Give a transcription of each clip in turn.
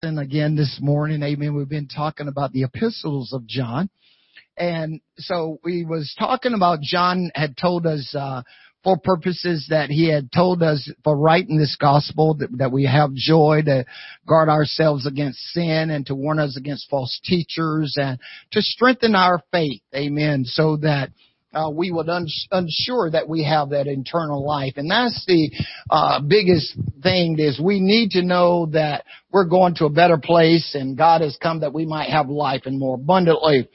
And again this morning, amen, we've been talking about the epistles of John. And so we was talking about John had told us, uh, for purposes that he had told us for writing this gospel that, that we have joy to guard ourselves against sin and to warn us against false teachers and to strengthen our faith. Amen. So that uh, we would uns- ensure that we have that eternal life. And that's the uh, biggest thing is we need to know that we're going to a better place and God has come that we might have life and more abundantly.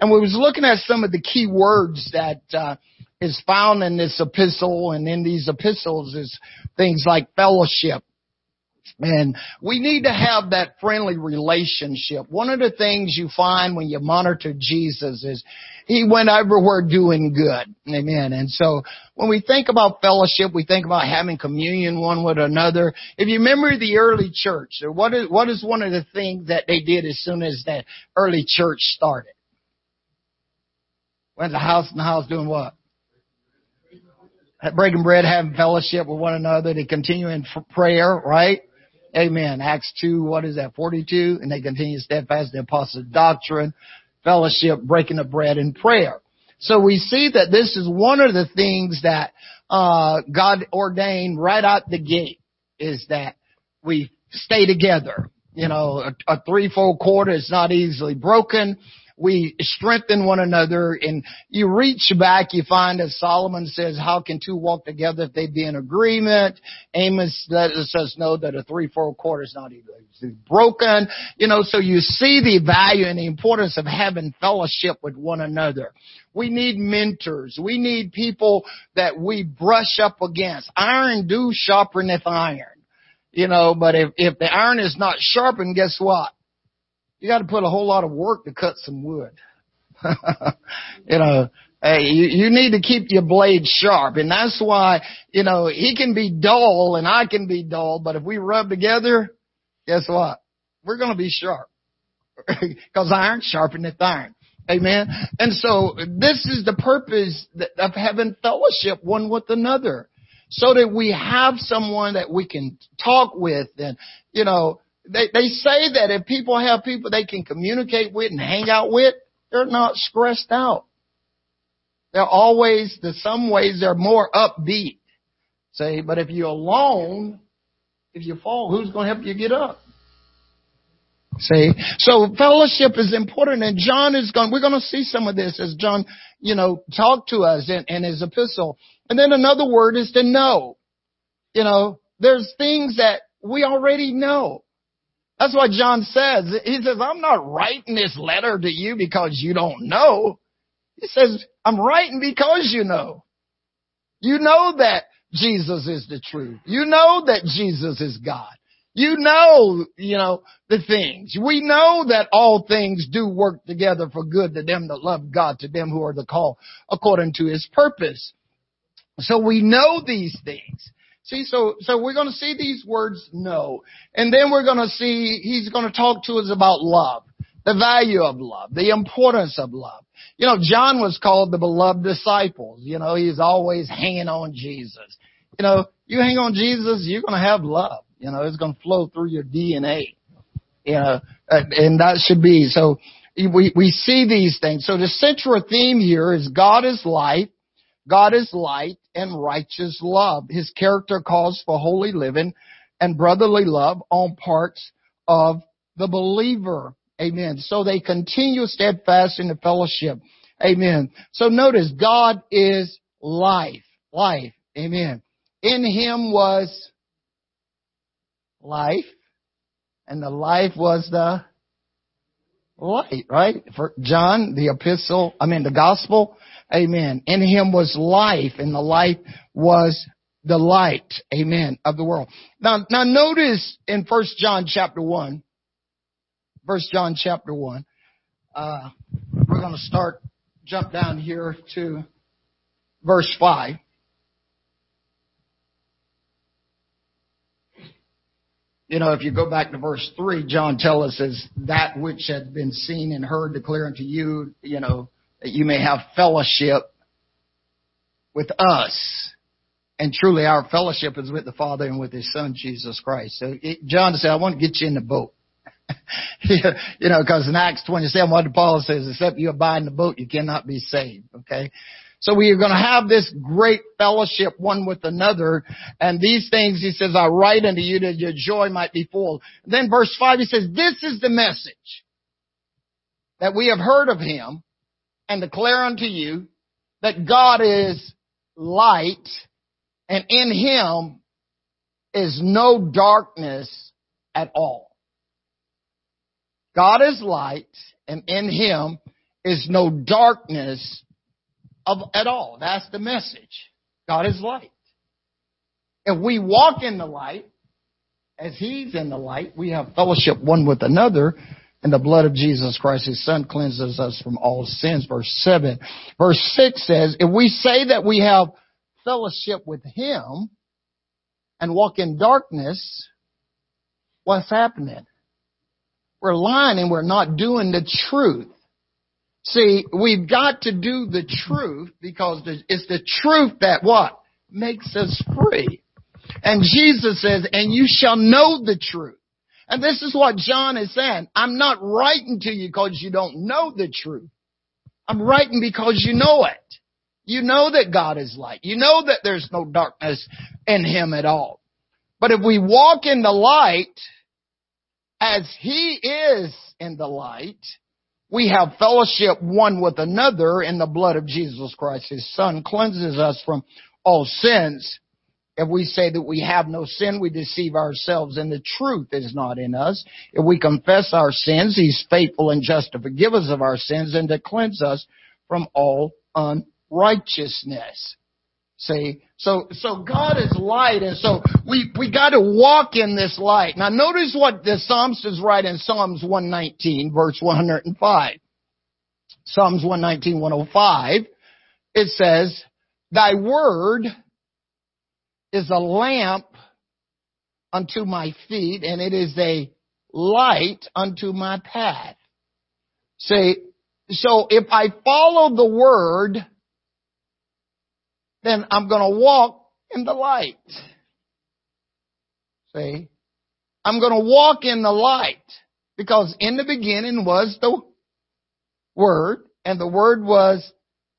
And we was looking at some of the key words that uh, is found in this epistle and in these epistles is things like fellowship, and we need to have that friendly relationship. One of the things you find when you monitor Jesus is he went everywhere doing good. Amen. And so when we think about fellowship, we think about having communion one with another. If you remember the early church, what is, what is one of the things that they did as soon as that early church started? Went to the house and the house doing what? Breaking bread, having fellowship with one another. They continue in prayer, right? Amen. Acts 2, what is that, 42? And they continue steadfast in the apostles' doctrine, fellowship, breaking of bread, and prayer. So we see that this is one of the things that uh, God ordained right out the gate is that we stay together. You know, a, a threefold cord is not easily broken we strengthen one another and you reach back, you find that Solomon says, how can two walk together if they be in agreement? Amos lets us know that a three-fold cord is not easily broken. You know, so you see the value and the importance of having fellowship with one another. We need mentors. We need people that we brush up against. Iron do sharpeneth iron. You know, but if, if the iron is not sharpened, guess what? You got to put a whole lot of work to cut some wood. you know, hey, you, you need to keep your blade sharp. And that's why, you know, he can be dull and I can be dull, but if we rub together, guess what? We're going to be sharp. Cause iron sharpeneth iron. Amen. And so this is the purpose of having fellowship one with another. So that we have someone that we can talk with and, you know, they, they say that if people have people they can communicate with and hang out with, they're not stressed out. They're always, in some ways, they're more upbeat. Say, but if you're alone, if you fall, who's going to help you get up? See? So fellowship is important and John is going, we're going to see some of this as John, you know, talked to us in, in his epistle. And then another word is to know. You know, there's things that we already know. That's what John says. He says, I'm not writing this letter to you because you don't know. He says, I'm writing because you know. You know that Jesus is the truth. You know that Jesus is God. You know, you know, the things. We know that all things do work together for good to them that love God, to them who are the call according to his purpose. So we know these things. See, so, so we're going to see these words no. And then we're going to see, he's going to talk to us about love, the value of love, the importance of love. You know, John was called the beloved disciples. You know, he's always hanging on Jesus. You know, you hang on Jesus, you're going to have love. You know, it's going to flow through your DNA. You know, and that should be, so we, we see these things. So the central theme here is God is light, God is light and righteous love. His character calls for holy living and brotherly love on parts of the believer. Amen. So they continue steadfast in the fellowship. Amen. So notice God is life. Life. Amen. In him was life and the life was the light, right? For John, the epistle, I mean the gospel Amen. In him was life and the life was the light. Amen. Of the world. Now, now notice in first John chapter one, first John chapter one, uh, we're going to start, jump down here to verse five. You know, if you go back to verse three, John tells us that which had been seen and heard declare unto you, you know, that you may have fellowship with us. And truly our fellowship is with the Father and with His Son, Jesus Christ. So it, John said, I want to get you in the boat. you know, because in Acts 27, what Paul says, except you abide in the boat, you cannot be saved. Okay. So we are going to have this great fellowship one with another. And these things, he says, I write unto you that your joy might be full. Then verse five, he says, this is the message that we have heard of him and declare unto you that God is light and in him is no darkness at all. God is light and in him is no darkness of, at all. That's the message. God is light. If we walk in the light, as He's in the light, we have fellowship one with another, and the blood of Jesus Christ, His Son, cleanses us from all sins. Verse 7. Verse 6 says, if we say that we have fellowship with Him and walk in darkness, what's happening? We're lying and we're not doing the truth. See, we've got to do the truth because it's the truth that what? Makes us free. And Jesus says, and you shall know the truth. And this is what John is saying. I'm not writing to you because you don't know the truth. I'm writing because you know it. You know that God is light. You know that there's no darkness in Him at all. But if we walk in the light as He is in the light, we have fellowship one with another in the blood of Jesus Christ. His Son cleanses us from all sins. If we say that we have no sin, we deceive ourselves and the truth is not in us. If we confess our sins, He's faithful and just to forgive us of our sins and to cleanse us from all unrighteousness. See? So, so God is light and so we, we gotta walk in this light. Now notice what the psalmist is writing in Psalms 119 verse 105. Psalms 119, 105. It says, Thy word is a lamp unto my feet and it is a light unto my path. See, so if I follow the word, then I'm going to walk in the light. See? I'm going to walk in the light because in the beginning was the Word and the Word was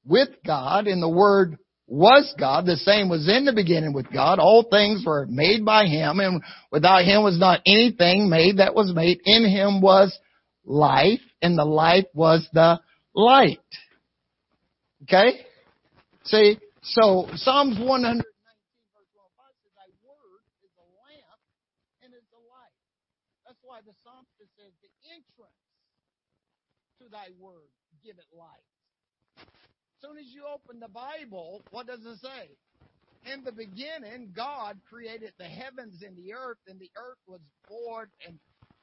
with God and the Word was God. The same was in the beginning with God. All things were made by Him and without Him was not anything made that was made. In Him was life and the life was the light. Okay? See, so Psalms 119 verse 105 says, Thy word is a lamp and is a light. That's why the psalmist says, The entrance to thy word give it light. As soon as you open the Bible, what does it say? In the beginning, God created the heavens and the earth, and the earth was void, and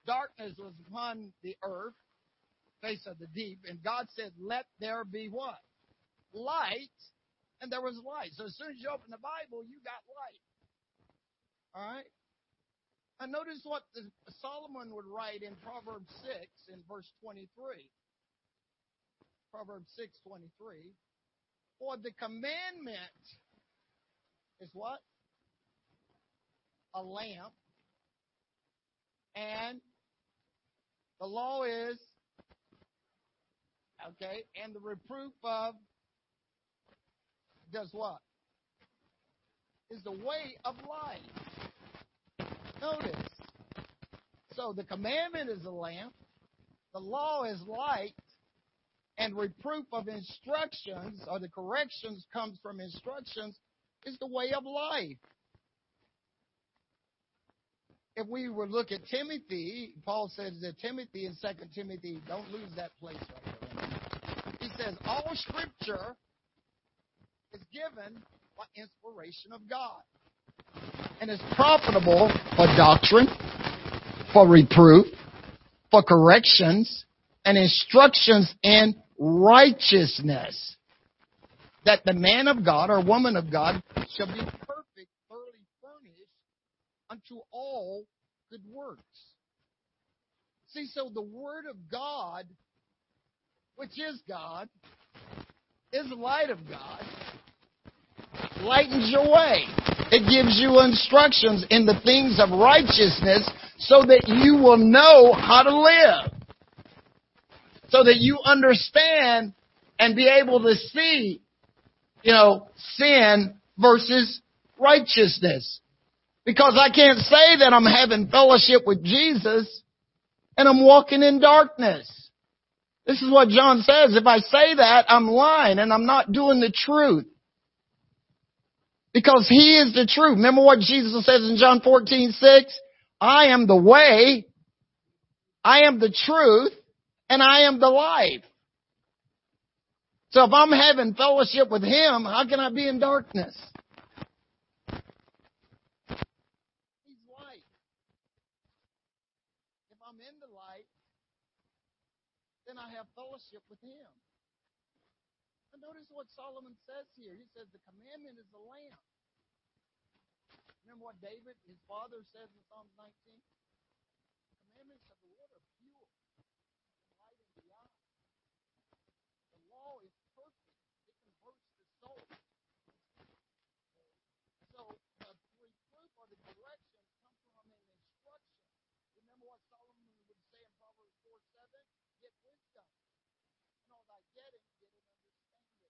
darkness was upon the earth, face of the deep. And God said, Let there be what? Light and there was light. So as soon as you open the Bible, you got light. All right? And notice what the, Solomon would write in Proverbs 6 in verse 23. Proverbs 6, 23. For the commandment is what? A lamp. And the law is, okay, and the reproof of does what? Is the way of life. Notice. So the commandment is a lamp, the law is light, and reproof of instructions or the corrections comes from instructions is the way of life. If we were look at Timothy, Paul says that Timothy in 2 Timothy, don't lose that place right there. He says, all scripture is given by inspiration of God. And is profitable for doctrine, for reproof, for corrections, and instructions in righteousness. That the man of God or woman of God shall be perfect, thoroughly furnished unto all good works. See, so the Word of God, which is God, is light of God, lightens your way. It gives you instructions in the things of righteousness so that you will know how to live. So that you understand and be able to see, you know, sin versus righteousness. Because I can't say that I'm having fellowship with Jesus and I'm walking in darkness. This is what John says. If I say that, I'm lying and I'm not doing the truth. Because He is the truth. Remember what Jesus says in John 14, 6? I am the way, I am the truth, and I am the life. So if I'm having fellowship with Him, how can I be in darkness? He's light. If I'm in the light, then I have fellowship with Him. And notice what Solomon says here. He says the commandment is the lamp. Remember what David, his father, says in Psalms 19? The commandments of the Lord are pure, light in the eye. The law is perfect. It converts the soul. So the reproof or the direction comes from an instruction. Remember what Solomon would say in Proverbs 4 7? Get wisdom. And all thy getting, get an understanding.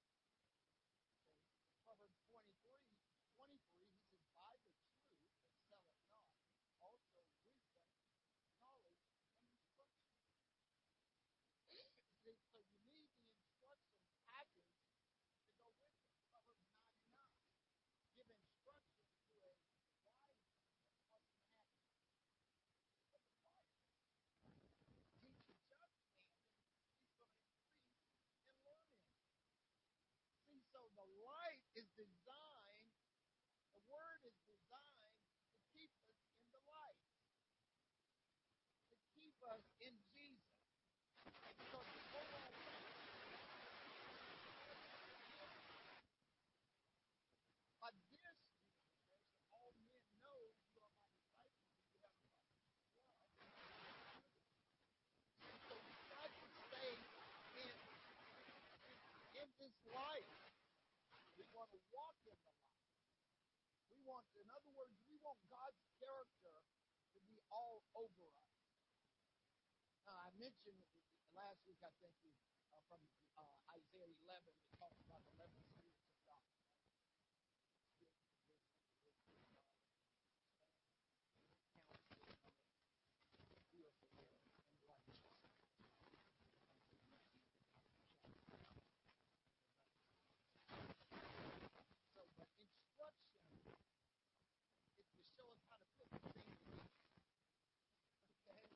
Proverbs 23 23, he says, Buy the truth and sell it not. Also wisdom, knowledge, and instruction. So you need the instruction package to go with it. Proverbs 99. Give instruction to a wise man what's in happen. Teach a just man, he's going to increase in learning. See, so the light is designed, the word is designed to keep us in the light, to keep us in Jesus. So the whole By this, all men know you are my disciples if you have my love. So we try to stay in, in, in this life. We want to walk in the light. We want, in other words, we want God's character to be all over us. Now, I mentioned last week, I think, uh, from uh, Isaiah 11, it talks about the 11 spirits of God. So the instruction is to show us how to put things in. Okay?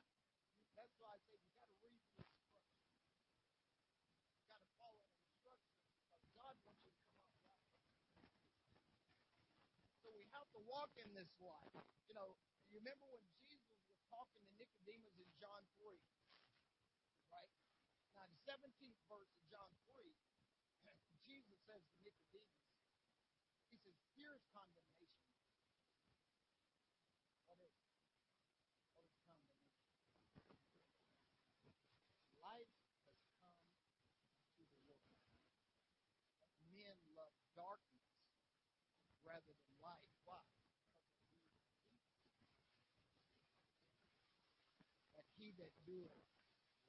That's why I say you got to read the instruction. You got to follow the instruction because God wants you to come out right. So we have to walk in this life. You know, you remember when Jesus was talking to Nicodemus in John 3, right? Now, the 17th verse of John 3, Jesus says to Nicodemus, He says, Here's condemnation. What is it? What is condemnation? Light has come to the world. But men love darkness rather than light. Why? That doeth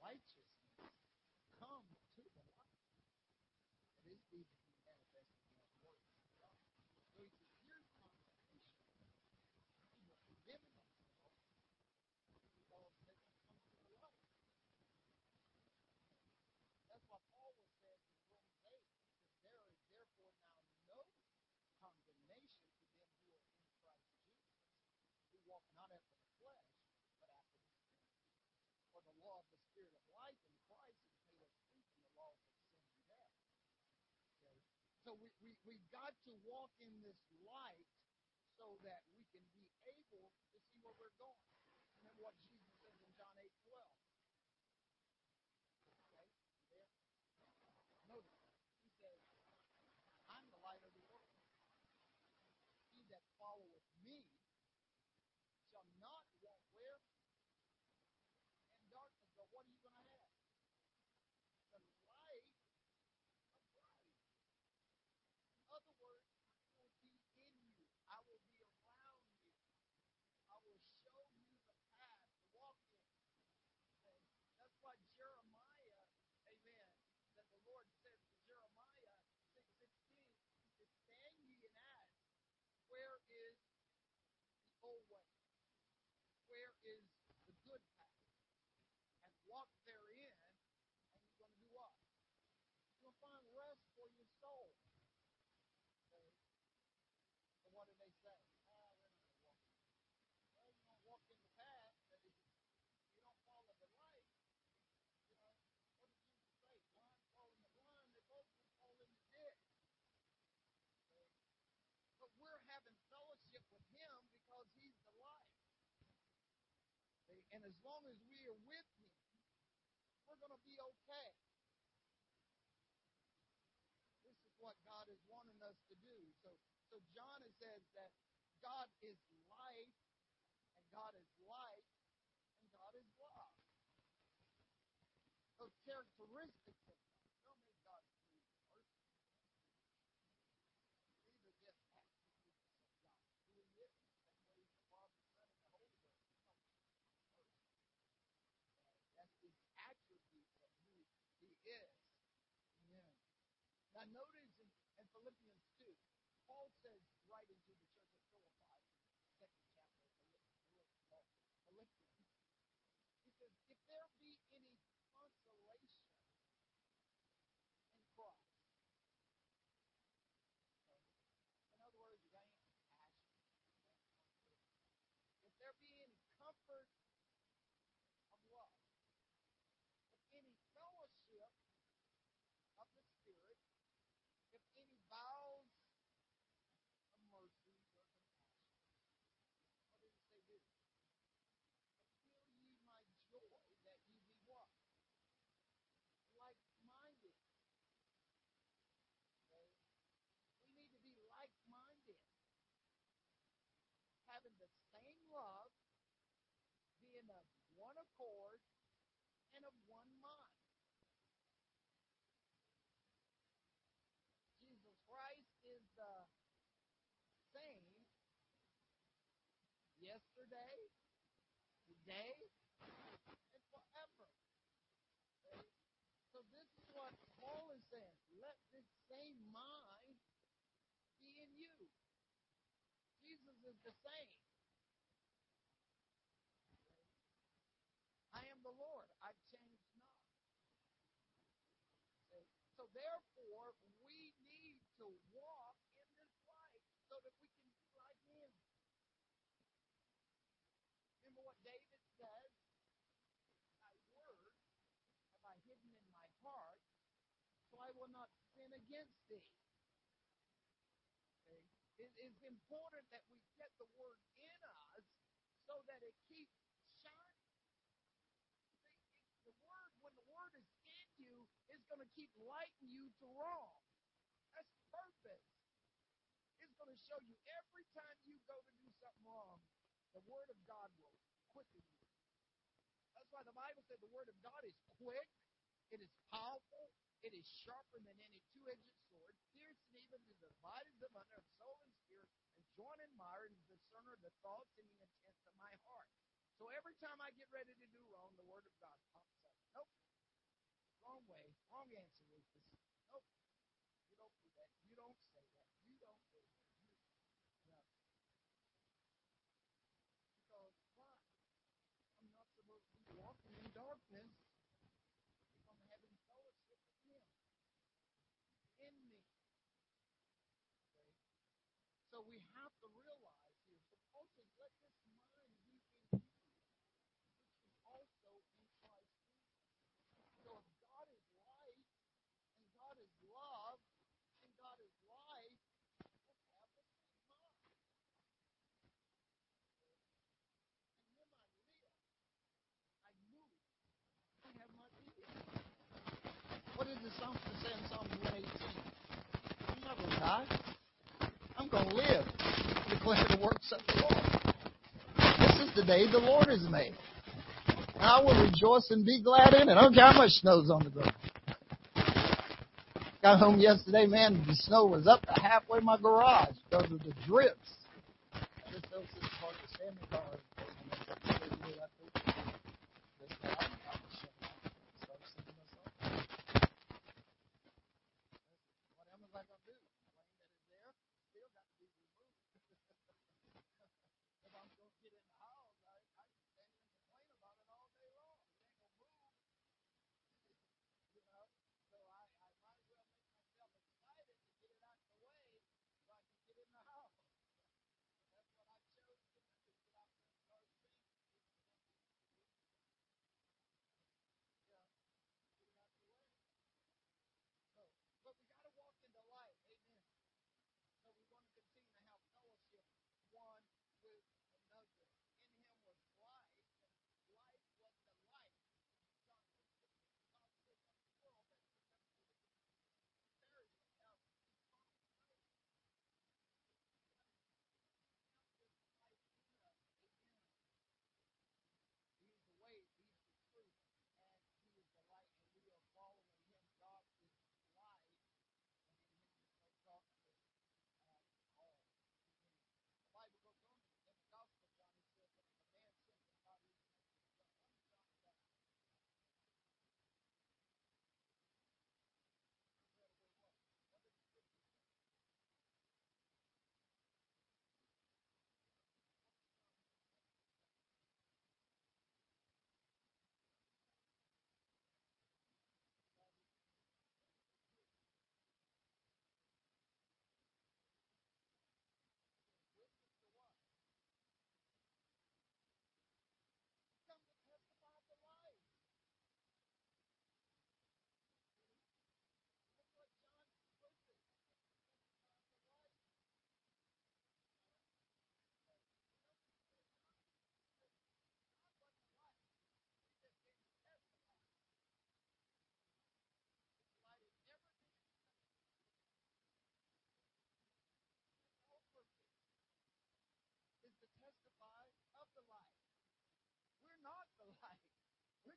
righteousness come to the light. That his deeds be manifested in the works of God. So condemnation. Can come to the. That's what Paul was saying in Romans 8. He There is therefore now no condemnation to them who are in Christ Jesus, who walk not after the flesh, but after the Spirit. For the law of the Spirit of life in Christ has made us free from the laws of sin and death. Okay? We, we, we've got to walk in this light so that we can be able to see where we're going. Remember what Jesus says in John 8 12. Okay? There? Notice, he says, I'm the light of the world. He that followeth me shall not walk where? In darkness. But what are you going to have? The light of Christ. In other words, I will be in you. I will be around you. I will show you the path find rest for your soul. Okay. So what do they say? Ah, we're not going to walk. Well, you don't walk in the path, but if you don't follow the light, you know, what did Jesus say? Blind following the blind, they both will fall in the ditch. Okay. But we're having fellowship with Him because He's the light. Okay. And as long as we are with Him, we're going to be okay. This is what God is wanting us to do. So, so John says that God is God is light, and God is love. Those characteristics of God don't make God three persons. These are just attributes of God. Who He is, that way the Father, Son, and the Holy Ghost. That's the attributes of who He is. Amen. Now notice in, in Philippians 2, Paul says, writing to the church of Philippi, second chapter of Philippians, he says, if there be any consolation in Christ, in other words, got any passion, if there be any comfort of love, if any fellowship of the Spirit, if any vows of mercy or compassion. What did it say here? Fulfill ye my joy that ye be what? Like-minded. Okay? We need to be like-minded. Having the same love, being of one accord, and of one mind. Jesus Christ is the same yesterday, today, and forever. Okay? So this is what Paul is saying. Let this same mind be in you. Jesus is the same. I am the Lord. I've changed not. Okay? So therefore, we need to walk in this light so that we can be like him. Remember what David says? Thy word have I hidden in my heart, so I will not sin against thee. Okay? It is important that we get the word in us so that it keeps shining. The word, when the word is in you, is going to keep lighting you to wrong. That's purpose. It's going to show you every time you go to do something wrong, the word of God will quicken you. That's why the Bible said the word of God is quick, it is powerful, it is sharper than any two-edged sword, piercing even to the dividings of under of soul and spirit, and joint and mire, and discerner of the thoughts and the intents of my heart. So every time I get ready to do wrong, the word of God pops up. Nope. Wrong way. Wrong answer, Rufus. Nope. You don't do that. You don't say that. You don't do that. You, no. Because why? I'm not supposed to be walking in darkness if I'm having fellowship with Him in me. Okay? So we have to realize here. So let this mind be in you, which is also in Christ Jesus. So if God is light and God is love and God is life, let's the mind. I live, I I have my being. What is the Psalm say in Psalm 118? I'm not going die. I'm going to live. Declare the works of the Lord. This is the day the Lord has made. I will rejoice and be glad in it. I don't care how much snow's on the ground. Got home yesterday, man, the snow was up to halfway my garage because of the drips. I just don't the part of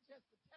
just the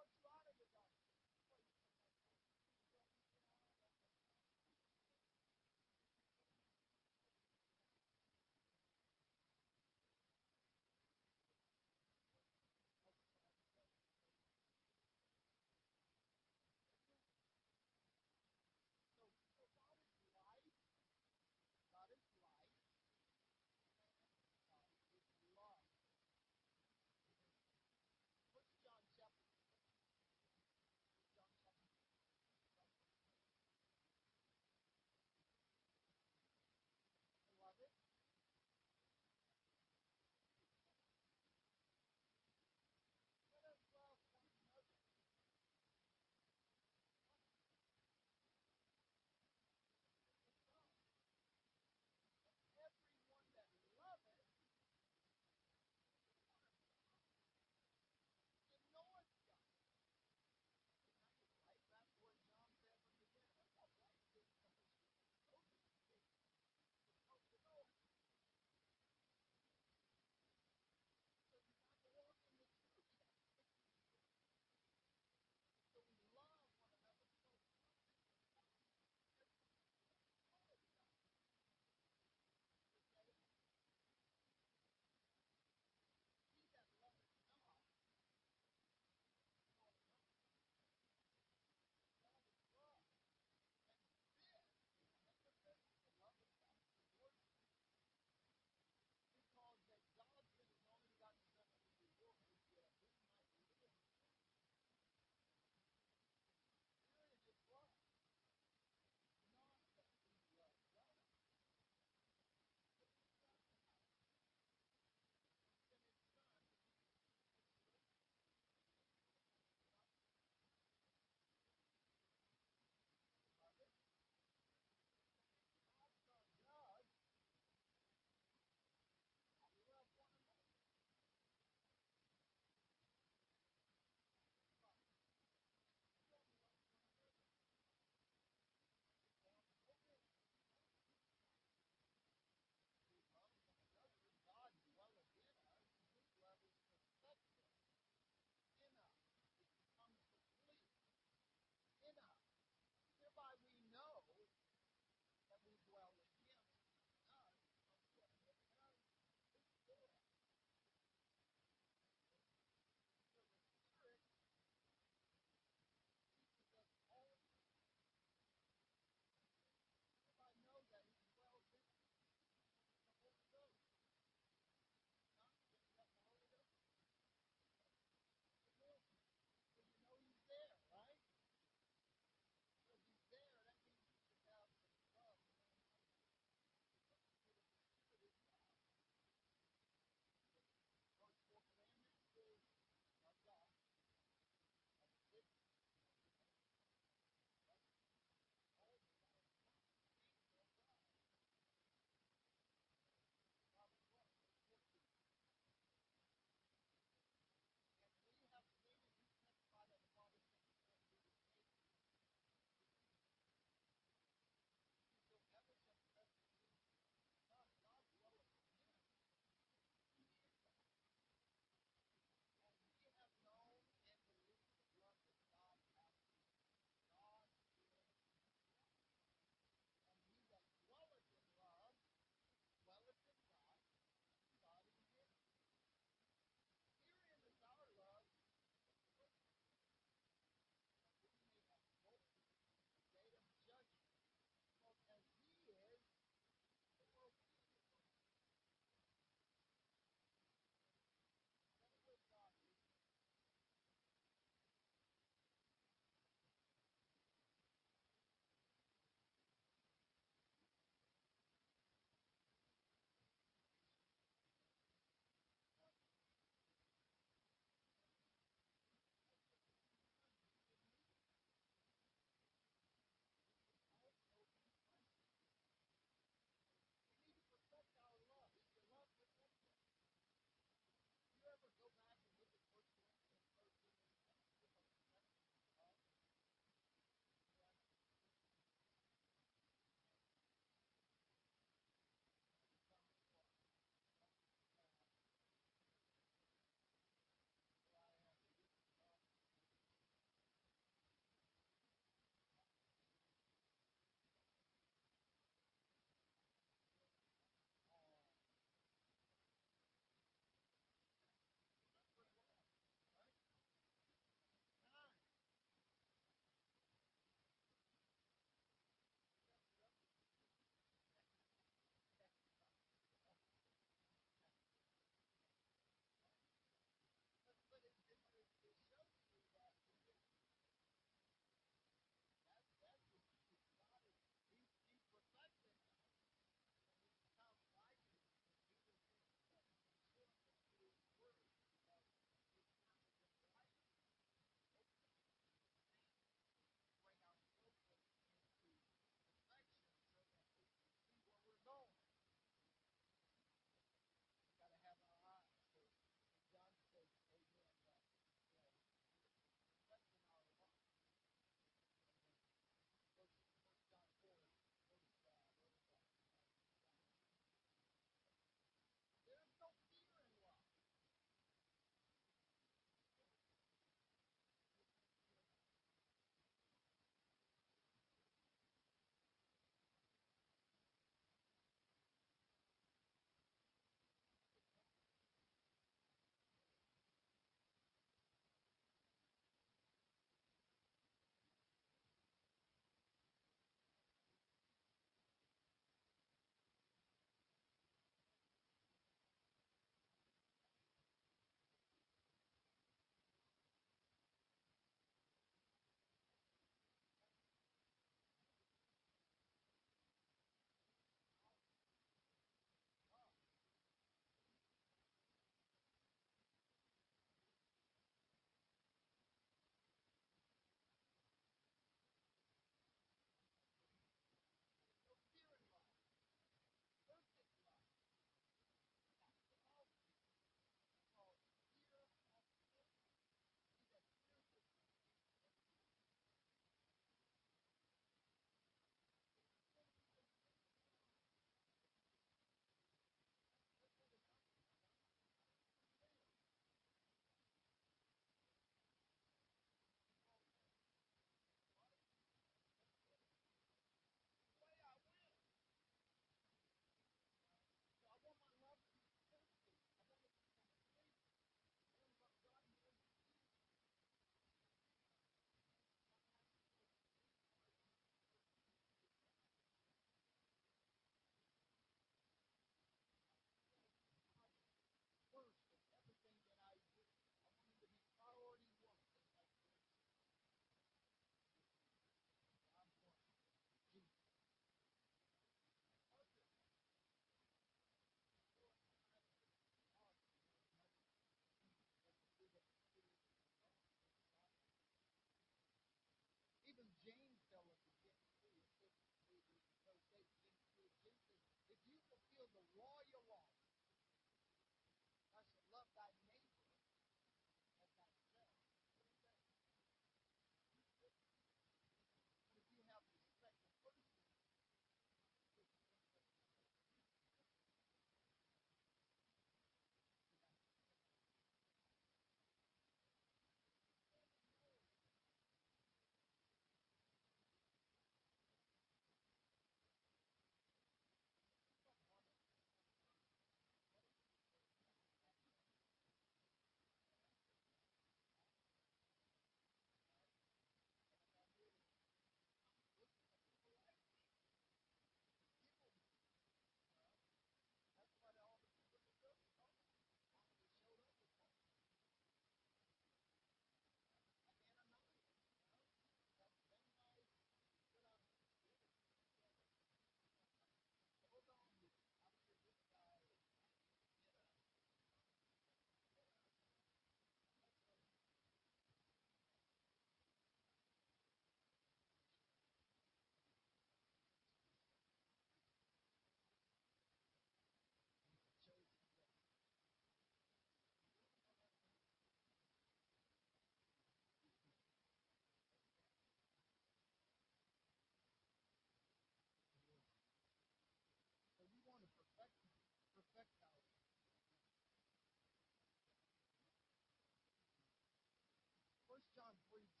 John 3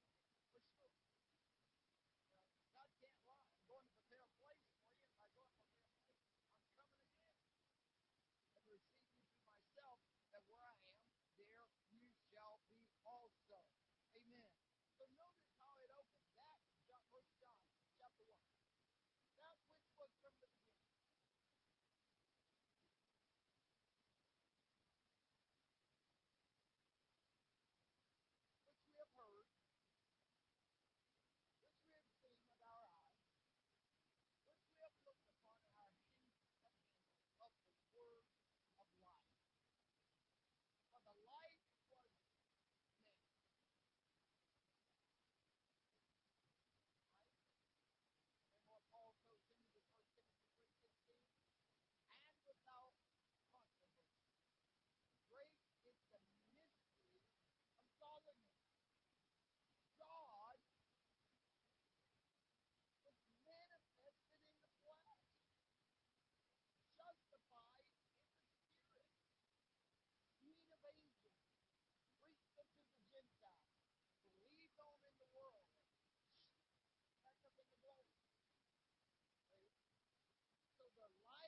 life